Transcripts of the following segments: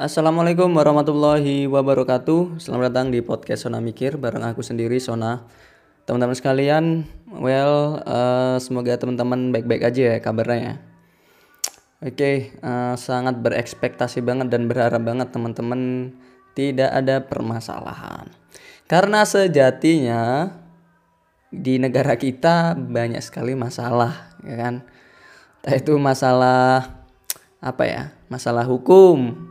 Assalamualaikum warahmatullahi wabarakatuh. Selamat datang di podcast Sona Mikir bareng aku sendiri Sona. Teman-teman sekalian, well uh, semoga teman-teman baik-baik aja ya kabarnya ya. Oke, uh, sangat berekspektasi banget dan berharap banget teman-teman tidak ada permasalahan. Karena sejatinya di negara kita banyak sekali masalah, ya kan? Entah itu masalah apa ya? Masalah hukum,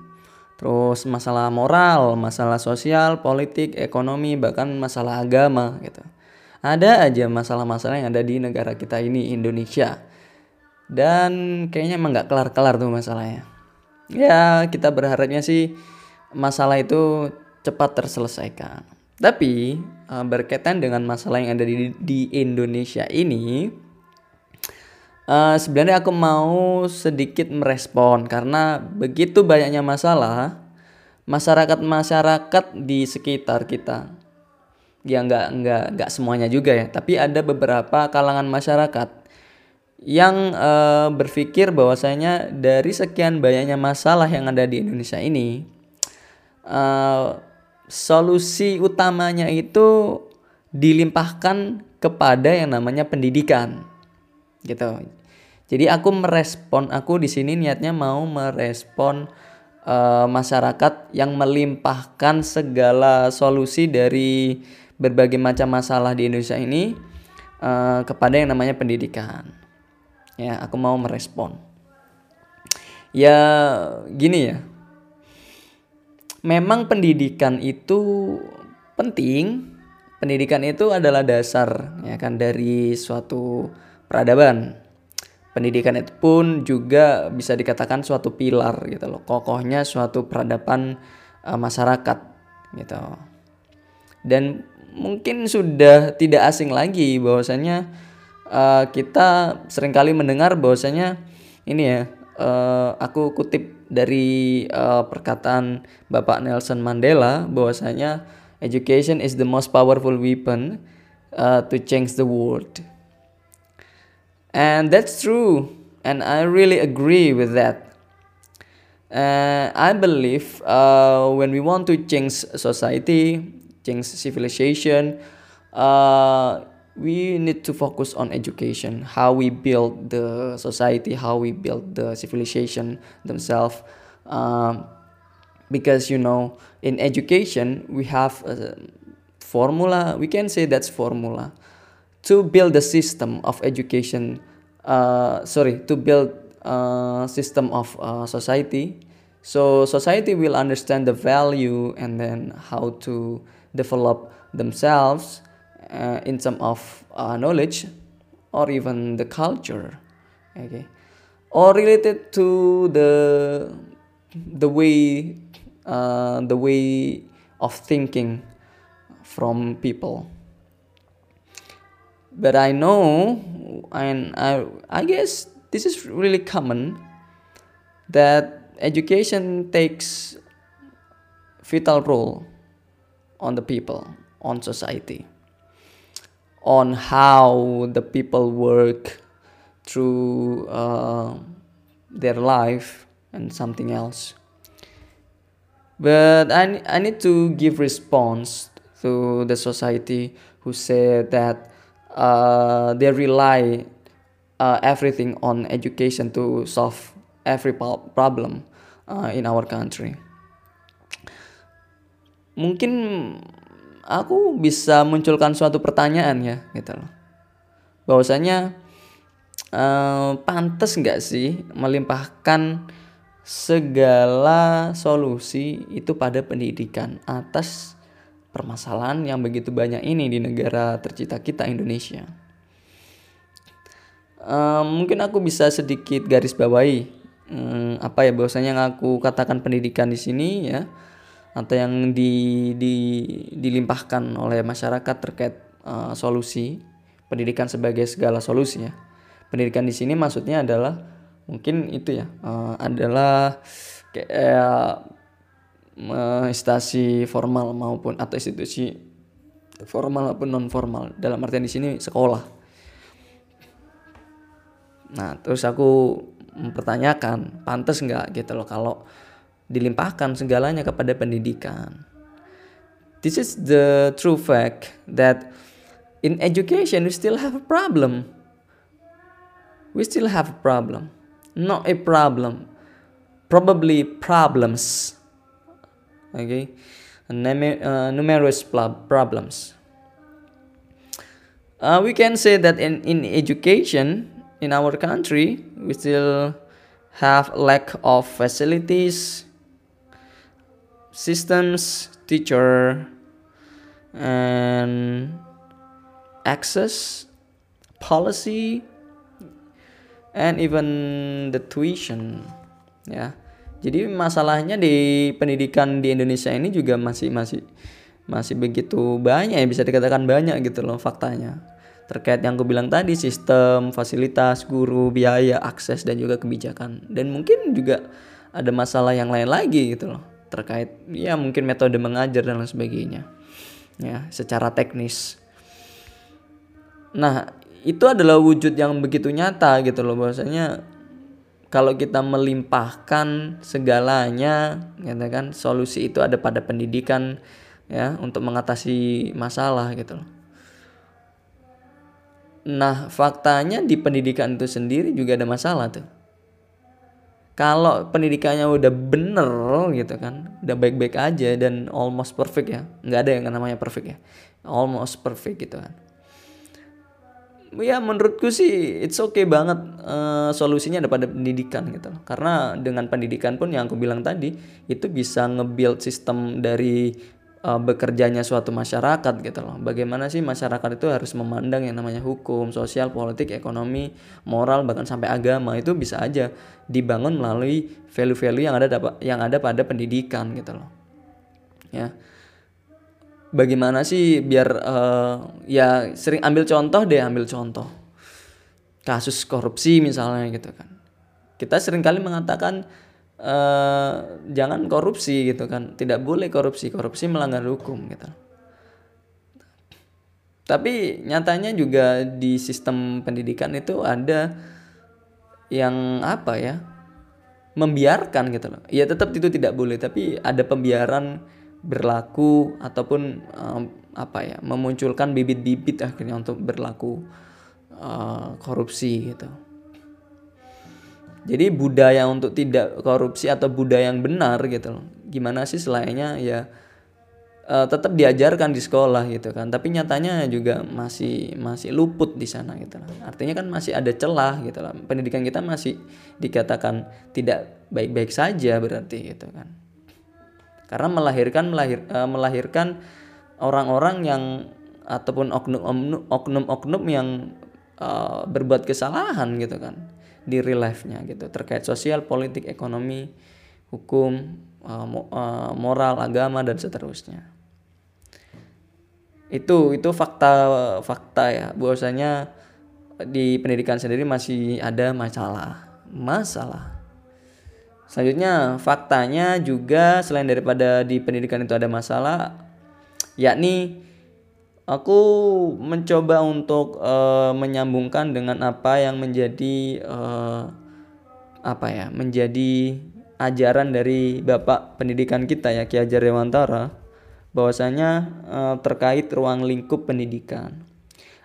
terus masalah moral, masalah sosial, politik, ekonomi, bahkan masalah agama gitu. Ada aja masalah-masalah yang ada di negara kita ini Indonesia. Dan kayaknya emang nggak kelar-kelar tuh masalahnya. Ya kita berharapnya sih masalah itu cepat terselesaikan. Tapi uh, berkaitan dengan masalah yang ada di, di Indonesia ini uh, sebenarnya aku mau sedikit merespon karena begitu banyaknya masalah masyarakat-masyarakat di sekitar kita ya nggak nggak nggak semuanya juga ya tapi ada beberapa kalangan masyarakat yang uh, berpikir bahwasanya dari sekian banyaknya masalah yang ada di Indonesia ini uh, solusi utamanya itu dilimpahkan kepada yang namanya pendidikan gitu jadi aku merespon aku di sini niatnya mau merespon uh, masyarakat yang melimpahkan segala solusi dari berbagai macam masalah di Indonesia ini uh, kepada yang namanya pendidikan. Ya aku mau merespon. Ya gini ya. Memang pendidikan itu penting. Pendidikan itu adalah dasar ya kan dari suatu peradaban pendidikan itu pun juga bisa dikatakan suatu pilar gitu loh kokohnya suatu peradaban uh, masyarakat gitu dan mungkin sudah tidak asing lagi bahwasanya uh, kita sering kali mendengar bahwasanya ini ya uh, aku kutip dari uh, perkataan Bapak Nelson Mandela bahwasanya education is the most powerful weapon uh, to change the world. And that's true and I really agree with that. Uh, I believe uh, when we want to change society, change civilization, uh, we need to focus on education how we build the society how we build the civilization themselves. Um, because you know in education we have a formula. We can say that's formula to build the system of education uh, sorry to build a system of uh, society. So society will understand the value and then how to develop themselves uh, in terms of uh, knowledge or even the culture. Okay. Or related to the the way uh, the way of thinking from people but i know and i i guess this is really common that education takes vital role on the people on society on how the people work through uh, their life and something else. But I, I need to give response to the society who said that uh, they rely uh, everything on education to solve every problem uh, in our country. Mungkin aku bisa munculkan suatu pertanyaan ya gitu loh. Bahwasanya eh, pantas nggak sih melimpahkan segala solusi itu pada pendidikan atas permasalahan yang begitu banyak ini di negara tercipta kita Indonesia. Eh, mungkin aku bisa sedikit garis bawahi eh, apa ya bahwasanya yang aku katakan pendidikan di sini ya atau yang di, di, dilimpahkan oleh masyarakat terkait uh, solusi pendidikan sebagai segala solusi ya. Pendidikan di sini maksudnya adalah mungkin itu ya uh, adalah kayak instansi formal maupun atau institusi formal maupun non formal dalam artian di sini sekolah nah terus aku mempertanyakan pantas nggak gitu loh kalau dilimpahkan segalanya kepada pendidikan. This is the true fact that in education we still have a problem. We still have a problem. Not a problem. Probably problems. Okay? Uh, numerous problems. Uh, we can say that in, in education in our country we still have lack of facilities systems teacher and access policy and even the tuition ya jadi masalahnya di pendidikan di Indonesia ini juga masih masih masih begitu banyak ya bisa dikatakan banyak gitu loh faktanya. Terkait yang aku bilang tadi sistem fasilitas guru biaya akses dan juga kebijakan. Dan mungkin juga ada masalah yang lain lagi gitu loh terkait ya mungkin metode mengajar dan lain sebagainya ya secara teknis. Nah itu adalah wujud yang begitu nyata gitu loh bahwasanya kalau kita melimpahkan segalanya gitu kan solusi itu ada pada pendidikan ya untuk mengatasi masalah gitu Nah, faktanya di pendidikan itu sendiri juga ada masalah tuh. Kalau pendidikannya udah bener gitu kan, udah baik-baik aja dan almost perfect ya, nggak ada yang namanya perfect ya, almost perfect gitu kan. Ya menurutku sih it's okay banget uh, solusinya ada pada pendidikan gitu loh. Karena dengan pendidikan pun yang aku bilang tadi itu bisa nge-build sistem dari uh, bekerjanya suatu masyarakat gitu loh. Bagaimana sih masyarakat itu harus memandang yang namanya hukum, sosial, politik, ekonomi, moral bahkan sampai agama itu bisa aja dibangun melalui value-value yang ada yang ada pada pendidikan gitu loh. Ya. Bagaimana sih biar uh, ya sering ambil contoh deh, ambil contoh. Kasus korupsi misalnya gitu kan. Kita sering kali mengatakan uh, jangan korupsi gitu kan tidak boleh korupsi korupsi melanggar hukum gitu tapi nyatanya juga di sistem pendidikan itu ada yang apa ya membiarkan gitu loh ya tetap itu tidak boleh tapi ada pembiaran berlaku ataupun um, apa ya memunculkan bibit-bibit akhirnya untuk berlaku uh, korupsi gitu. Jadi budaya untuk tidak korupsi atau budaya yang benar gitu loh. Gimana sih selainnya ya uh, tetap diajarkan di sekolah gitu kan. Tapi nyatanya juga masih masih luput di sana gitu loh. Artinya kan masih ada celah gitu loh. Pendidikan kita masih dikatakan tidak baik-baik saja berarti gitu kan karena melahirkan melahir uh, melahirkan orang-orang yang ataupun oknum-oknum yang uh, berbuat kesalahan gitu kan di real life-nya gitu terkait sosial, politik, ekonomi, hukum, uh, moral, agama dan seterusnya. Itu itu fakta fakta ya bahwasanya di pendidikan sendiri masih ada masalah. Masalah. Selanjutnya faktanya juga selain daripada di pendidikan itu ada masalah yakni aku mencoba untuk uh, menyambungkan dengan apa yang menjadi uh, apa ya menjadi ajaran dari bapak pendidikan kita ya Ki Hajar Dewantara bahwasanya uh, terkait ruang lingkup pendidikan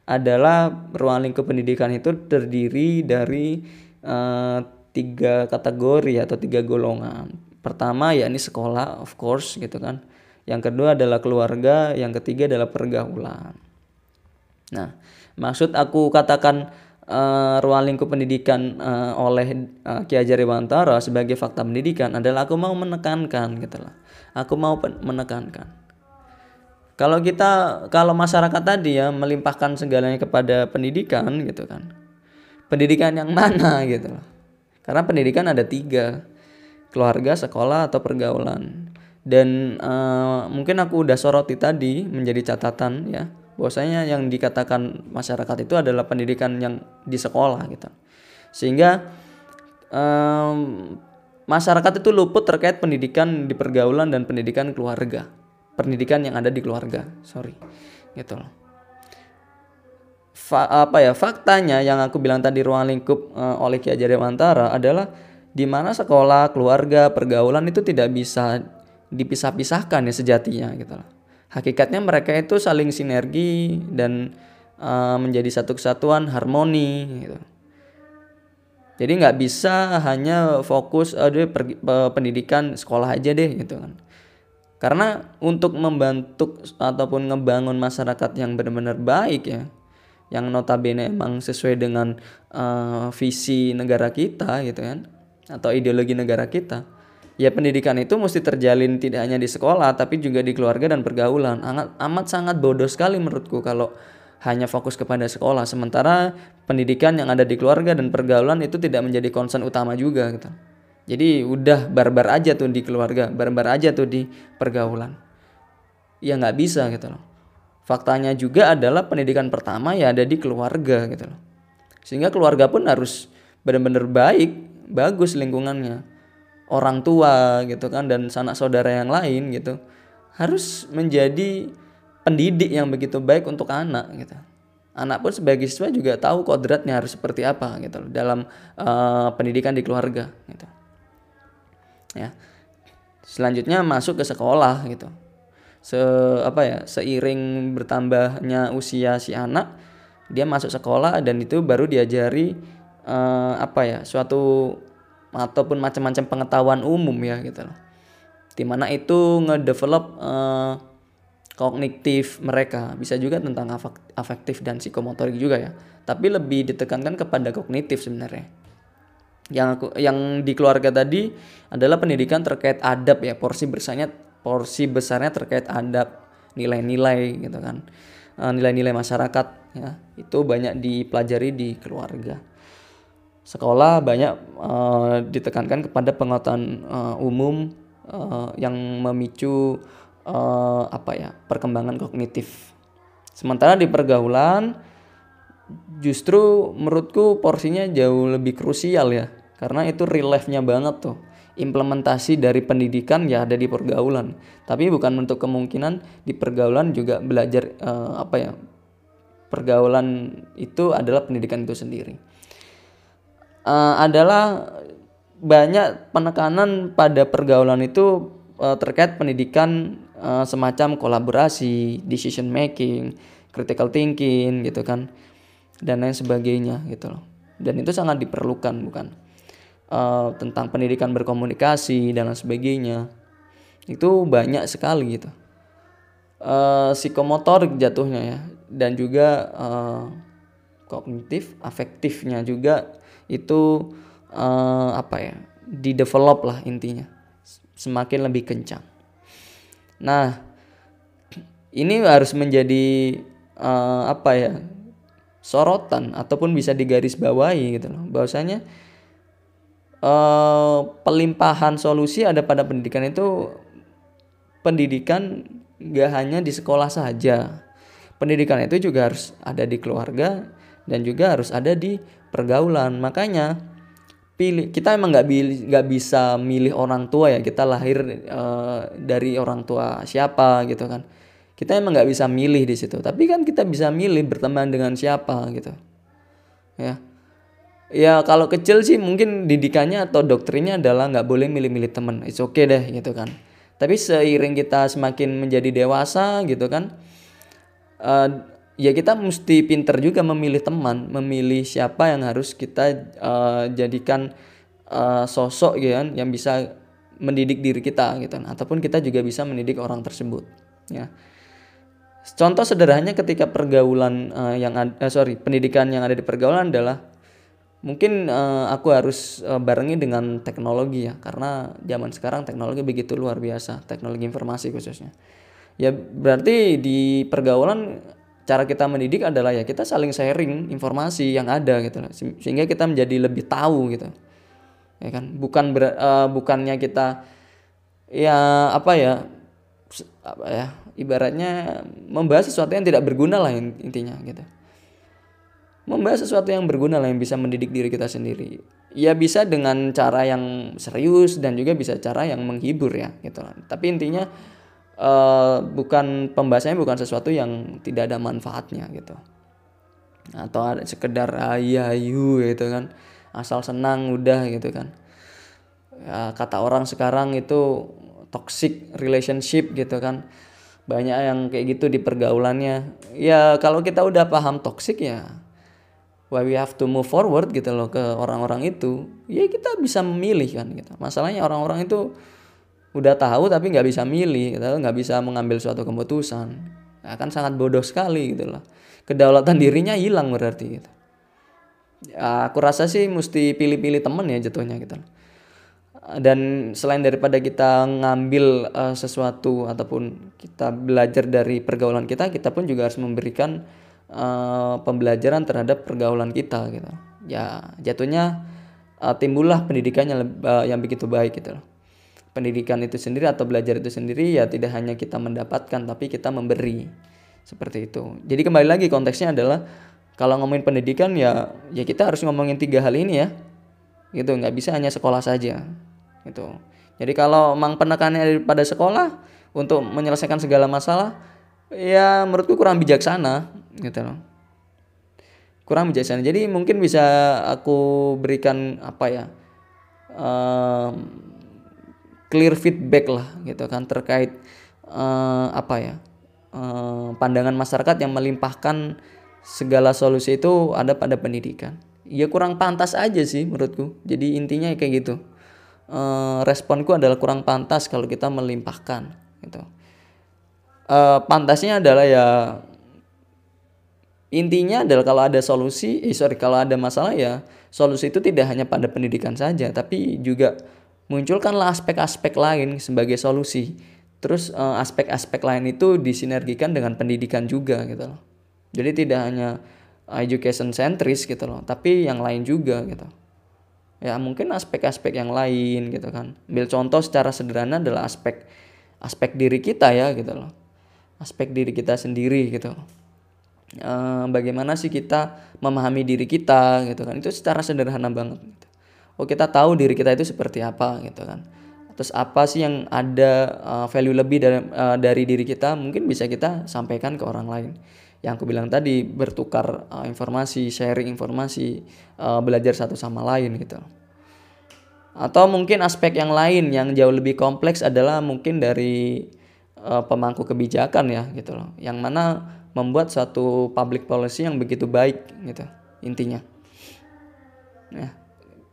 adalah ruang lingkup pendidikan itu terdiri dari uh, tiga kategori atau tiga golongan pertama ya ini sekolah of course gitu kan yang kedua adalah keluarga, yang ketiga adalah pergaulan. Nah, maksud aku katakan uh, ruang lingkup pendidikan uh, oleh uh, Ki Hajar Dewantara sebagai fakta pendidikan adalah aku mau menekankan gitu lah. Aku mau menekankan. Kalau kita kalau masyarakat tadi ya melimpahkan segalanya kepada pendidikan gitu kan. Pendidikan yang mana gitu loh. Karena pendidikan ada tiga. Keluarga, sekolah, atau pergaulan. Dan uh, mungkin aku udah soroti tadi menjadi catatan ya. Bahwasanya yang dikatakan masyarakat itu adalah pendidikan yang di sekolah gitu. Sehingga um, masyarakat itu luput terkait pendidikan di pergaulan dan pendidikan keluarga. Pendidikan yang ada di keluarga sorry gitu loh Fa, apa ya faktanya yang aku bilang tadi ruang lingkup uh, oleh Ki Hajar Dewantara adalah di mana sekolah, keluarga, pergaulan itu tidak bisa dipisah-pisahkan ya sejatinya gitu loh. Hakikatnya mereka itu saling sinergi dan uh, menjadi satu kesatuan harmoni gitu. Jadi nggak bisa hanya fokus aduh per, pendidikan sekolah aja deh gitu kan. Karena untuk membantu ataupun ngebangun masyarakat yang benar-benar baik ya, yang notabene emang sesuai dengan uh, visi negara kita gitu kan, atau ideologi negara kita, ya pendidikan itu mesti terjalin tidak hanya di sekolah tapi juga di keluarga dan pergaulan. Amat, amat sangat bodoh sekali menurutku kalau hanya fokus kepada sekolah sementara pendidikan yang ada di keluarga dan pergaulan itu tidak menjadi concern utama juga gitu. Jadi udah barbar aja tuh di keluarga, barbar aja tuh di pergaulan. Ya nggak bisa gitu loh. Faktanya juga adalah pendidikan pertama ya ada di keluarga gitu loh. Sehingga keluarga pun harus benar-benar baik, bagus lingkungannya. Orang tua gitu kan dan sanak saudara yang lain gitu harus menjadi pendidik yang begitu baik untuk anak gitu. Anak pun sebagai siswa juga tahu kodratnya harus seperti apa gitu loh dalam uh, pendidikan di keluarga gitu ya selanjutnya masuk ke sekolah gitu se apa ya seiring bertambahnya usia si anak dia masuk sekolah dan itu baru diajari uh, apa ya suatu ataupun macam-macam pengetahuan umum ya gitu loh. Di mana itu ngedevelop uh, kognitif mereka. Bisa juga tentang afektif dan psikomotorik juga ya. Tapi lebih ditekankan kepada kognitif sebenarnya. Yang aku yang di keluarga tadi adalah pendidikan terkait adab ya porsi besarnya porsi besarnya terkait adab nilai-nilai gitu kan. Eh, nilai-nilai masyarakat ya. Itu banyak dipelajari di keluarga. Sekolah banyak uh, ditekankan kepada pengetahuan uh, umum uh, yang memicu uh, apa ya perkembangan kognitif. Sementara di pergaulan justru menurutku porsinya jauh lebih krusial ya. Karena itu real life-nya banget tuh implementasi dari pendidikan ya ada di pergaulan. Tapi bukan untuk kemungkinan di pergaulan juga belajar uh, apa ya pergaulan itu adalah pendidikan itu sendiri. Uh, adalah banyak penekanan pada pergaulan itu uh, terkait pendidikan uh, semacam kolaborasi decision making critical thinking gitu kan dan lain sebagainya gitu loh. Dan itu sangat diperlukan bukan uh, tentang pendidikan berkomunikasi dan lain sebagainya. Itu banyak sekali gitu. Uh, psikomotorik jatuhnya ya. Dan juga uh, kognitif afektifnya juga itu uh, apa ya di develop lah intinya. Semakin lebih kencang. Nah ini harus menjadi uh, apa ya sorotan ataupun bisa digarisbawahi gitu loh. Bahwasanya uh, pelimpahan solusi ada pada pendidikan itu pendidikan gak hanya di sekolah saja. Pendidikan itu juga harus ada di keluarga dan juga harus ada di pergaulan. Makanya pilih kita emang nggak bisa milih orang tua ya. Kita lahir uh, dari orang tua siapa gitu kan. Kita emang nggak bisa milih di situ. Tapi kan kita bisa milih berteman dengan siapa gitu ya ya kalau kecil sih mungkin didikannya atau doktrinnya adalah nggak boleh milih-milih teman. It's okay deh gitu kan. Tapi seiring kita semakin menjadi dewasa gitu kan uh, ya kita mesti pinter juga memilih teman memilih siapa yang harus kita uh, jadikan uh, sosok gitu kan yang bisa mendidik diri kita gitu kan. Ataupun kita juga bisa mendidik orang tersebut ya. Contoh sederhananya ketika pergaulan uh, yang ada, sorry pendidikan yang ada di pergaulan adalah mungkin uh, aku harus uh, barengi dengan teknologi ya karena zaman sekarang teknologi begitu luar biasa teknologi informasi khususnya. Ya berarti di pergaulan cara kita mendidik adalah ya kita saling sharing informasi yang ada gitu sehingga kita menjadi lebih tahu gitu. Ya kan? Bukan ber, uh, bukannya kita ya apa ya apa ya ibaratnya membahas sesuatu yang tidak berguna lah intinya gitu membahas sesuatu yang berguna lah yang bisa mendidik diri kita sendiri. Ya bisa dengan cara yang serius dan juga bisa cara yang menghibur ya gitu tapi intinya uh, bukan pembahasannya bukan sesuatu yang tidak ada manfaatnya gitu. Atau ada sekedar ayu gitu kan. Asal senang udah gitu kan. Ya, kata orang sekarang itu toxic relationship gitu kan. Banyak yang kayak gitu di pergaulannya. Ya kalau kita udah paham toxic ya why we have to move forward gitu loh ke orang-orang itu ya kita bisa memilih kan gitu. Masalahnya orang-orang itu udah tahu tapi nggak bisa milih gitu nggak bisa mengambil suatu keputusan. Akan sangat bodoh sekali gitu loh. Kedaulatan dirinya hilang berarti gitu. Ya, aku rasa sih mesti pilih-pilih temen ya jatuhnya gitu loh. Dan selain daripada kita ngambil uh, sesuatu ataupun kita belajar dari pergaulan kita kita pun juga harus memberikan uh, pembelajaran terhadap pergaulan kita gitu. Ya jatuhnya uh, timbullah pendidikannya uh, yang begitu baik gitu loh. Pendidikan itu sendiri atau belajar itu sendiri ya tidak hanya kita mendapatkan tapi kita memberi. Seperti itu. Jadi kembali lagi konteksnya adalah kalau ngomongin pendidikan ya ya kita harus ngomongin tiga hal ini ya. Gitu nggak bisa hanya sekolah saja gitu. Jadi kalau memang penekanannya pada sekolah untuk menyelesaikan segala masalah, ya menurutku kurang bijaksana gitu loh. Kurang bijaksana. Jadi mungkin bisa aku berikan apa ya? Um, clear feedback lah gitu kan terkait uh, apa ya? Uh, pandangan masyarakat yang melimpahkan segala solusi itu ada pada pendidikan. Ya kurang pantas aja sih menurutku. Jadi intinya kayak gitu uh, responku adalah kurang pantas kalau kita melimpahkan gitu. Uh, pantasnya adalah ya intinya adalah kalau ada solusi, eh sorry kalau ada masalah ya solusi itu tidak hanya pada pendidikan saja, tapi juga munculkanlah aspek-aspek lain sebagai solusi. Terus uh, aspek-aspek lain itu disinergikan dengan pendidikan juga gitu loh. Jadi tidak hanya education centris gitu loh, tapi yang lain juga gitu ya mungkin aspek-aspek yang lain gitu kan ambil contoh secara sederhana adalah aspek aspek diri kita ya gitu loh aspek diri kita sendiri gitu e, bagaimana sih kita memahami diri kita gitu kan itu secara sederhana banget gitu. oh kita tahu diri kita itu seperti apa gitu kan terus apa sih yang ada uh, value lebih dari uh, dari diri kita mungkin bisa kita sampaikan ke orang lain yang aku bilang tadi bertukar uh, informasi, sharing informasi, uh, belajar satu sama lain gitu. Atau mungkin aspek yang lain yang jauh lebih kompleks adalah mungkin dari uh, pemangku kebijakan ya gitu loh. Yang mana membuat suatu public policy yang begitu baik gitu intinya. Ya,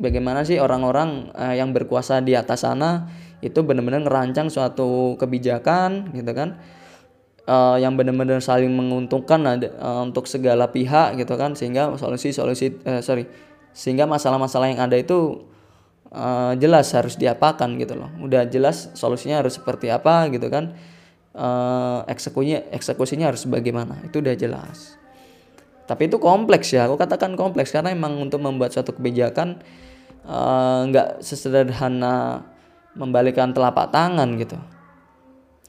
bagaimana sih orang-orang uh, yang berkuasa di atas sana itu benar-benar ngerancang suatu kebijakan gitu kan? Uh, yang benar-benar saling menguntungkan uh, untuk segala pihak gitu kan? Sehingga solusi-solusi uh, sorry sehingga masalah-masalah yang ada itu uh, jelas harus diapakan gitu loh. Udah jelas solusinya harus seperti apa gitu kan uh, eksekusinya eksekusinya harus bagaimana? Itu udah jelas. Tapi itu kompleks ya aku katakan kompleks. Karena emang untuk membuat suatu kebijakan nggak uh, sesederhana membalikan telapak tangan gitu.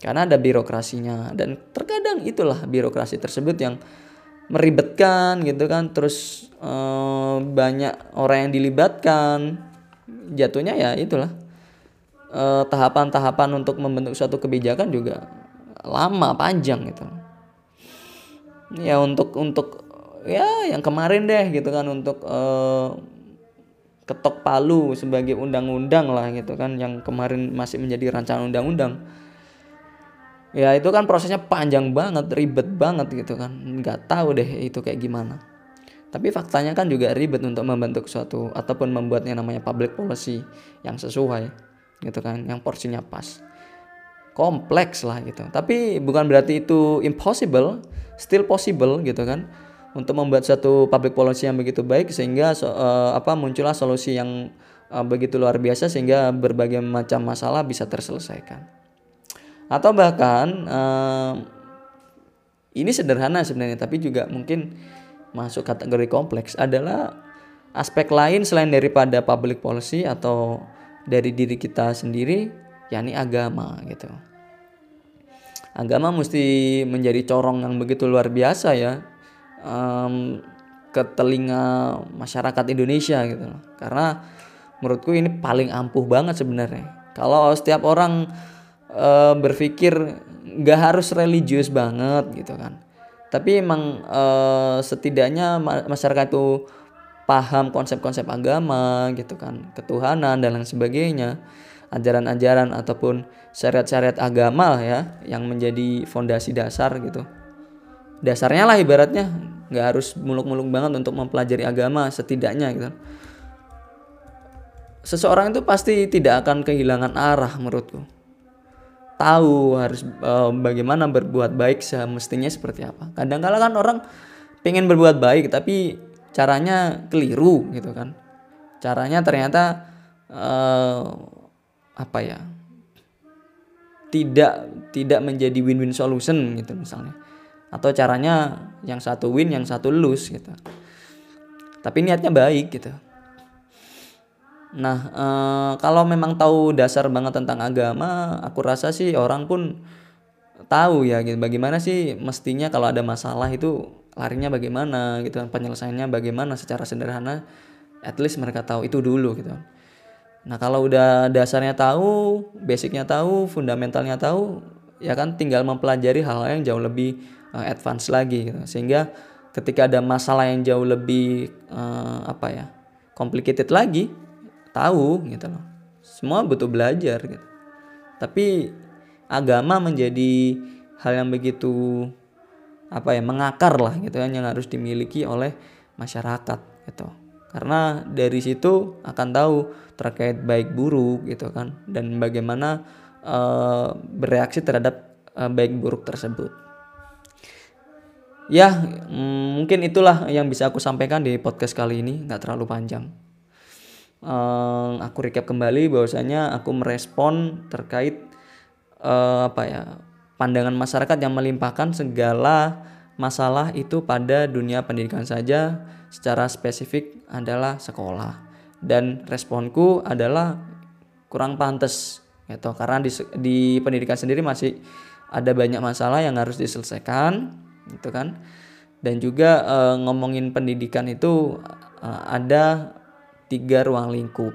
Karena ada birokrasinya. Dan terkadang itulah birokrasi tersebut yang meribetkan gitu kan. Terus eh, banyak orang yang dilibatkan. Jatuhnya ya itulah. Eh, tahapan-tahapan untuk membentuk suatu kebijakan juga lama panjang gitu. Ya untuk untuk ya yang kemarin deh gitu kan untuk eh, ketok palu sebagai undang-undang lah gitu kan yang kemarin masih menjadi rancangan undang-undang. Ya itu kan prosesnya panjang banget ribet banget gitu kan. Nggak tahu deh itu kayak gimana. Tapi faktanya kan juga ribet untuk membentuk suatu ataupun membuatnya namanya public policy yang sesuai gitu kan yang porsinya pas kompleks lah gitu. Tapi bukan berarti itu impossible still possible gitu kan untuk membuat satu public policy yang begitu baik sehingga uh, apa muncullah solusi yang uh, begitu luar biasa sehingga berbagai macam masalah bisa terselesaikan. Atau bahkan uh, ini sederhana sebenarnya tapi juga mungkin masuk kategori kompleks adalah aspek lain selain daripada public policy atau dari diri kita sendiri yakni agama gitu. Agama mesti menjadi corong yang begitu luar biasa ya um, ke telinga masyarakat Indonesia gitu karena menurutku ini paling ampuh banget sebenarnya. Kalau setiap orang uh, berpikir nggak harus religius banget gitu kan. Tapi emang uh, setidaknya masyarakat itu paham konsep-konsep agama gitu kan. Ketuhanan dan lain sebagainya ajaran-ajaran ataupun syariat-syariat agama lah ya yang menjadi fondasi dasar gitu. Dasarnya lah ibaratnya nggak harus muluk-muluk banget untuk mempelajari agama setidaknya gitu. Seseorang itu pasti tidak akan kehilangan arah menurutku. Tahu harus uh, bagaimana berbuat baik semestinya seperti apa. Kadang kala kan orang pengen berbuat baik tapi caranya keliru gitu kan. Caranya ternyata uh, apa ya tidak tidak menjadi win-win solution gitu misalnya. Atau caranya yang satu win yang satu lose gitu. Tapi niatnya baik gitu. Nah uh, kalau memang tahu dasar banget tentang agama aku rasa sih orang pun tahu ya gitu. Bagaimana sih mestinya kalau ada masalah itu larinya bagaimana gitu penyelesaiannya bagaimana secara sederhana. At least mereka tahu itu dulu gitu nah kalau udah dasarnya tahu basicnya tahu fundamentalnya tahu ya kan tinggal mempelajari hal-hal yang jauh lebih uh, advance lagi gitu. Sehingga ketika ada masalah yang jauh lebih uh, apa ya complicated lagi tahu gitu loh. Semua butuh belajar gitu. Tapi agama menjadi hal yang begitu apa ya mengakar lah gitu kan yang harus dimiliki oleh masyarakat gitu karena dari situ akan tahu terkait baik buruk gitu kan. Dan bagaimana uh, bereaksi terhadap uh, baik buruk tersebut. Ya mm, mungkin itulah yang bisa aku sampaikan di podcast kali ini. Nggak terlalu panjang. Uh, aku recap kembali bahwasanya aku merespon terkait uh, apa ya pandangan masyarakat yang melimpahkan segala masalah itu pada dunia pendidikan saja secara spesifik adalah sekolah. Dan responku adalah kurang pantas gitu. Karena di, di pendidikan sendiri masih ada banyak masalah yang harus diselesaikan gitu kan. Dan juga e, ngomongin pendidikan itu e, ada tiga ruang lingkup.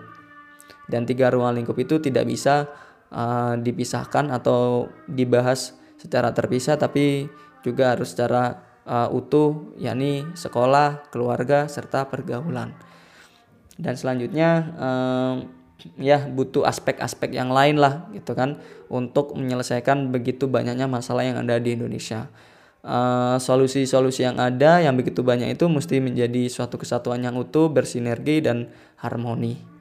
Dan tiga ruang lingkup itu tidak bisa uh, dipisahkan atau dibahas secara terpisah tapi juga harus secara uh, utuh yakni sekolah, keluarga serta pergaulan. Dan selanjutnya um, ya butuh aspek-aspek yang lain lah gitu kan untuk menyelesaikan begitu banyaknya masalah yang ada di Indonesia. Solusi-solusi uh, yang ada yang begitu banyak itu mesti menjadi suatu kesatuan yang utuh, bersinergi dan harmoni.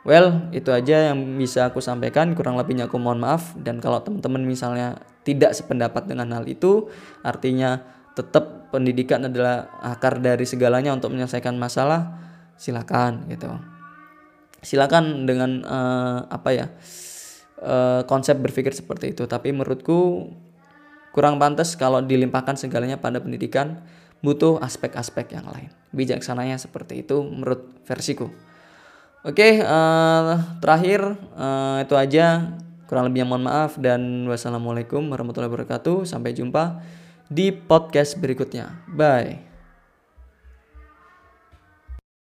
Well, itu aja yang bisa aku sampaikan. Kurang lebihnya aku mohon maaf. Dan kalau teman-teman misalnya tidak sependapat dengan hal itu, artinya tetap pendidikan adalah akar dari segalanya untuk menyelesaikan masalah, silakan gitu. Silakan dengan uh, apa ya uh, konsep berpikir seperti itu. Tapi menurutku kurang pantas kalau dilimpahkan segalanya pada pendidikan. Butuh aspek-aspek yang lain. Bijaksananya seperti itu menurut versiku. Oke, uh, terakhir uh, itu aja. Kurang lebihnya mohon maaf dan wassalamualaikum warahmatullahi wabarakatuh. Sampai jumpa di podcast berikutnya. Bye.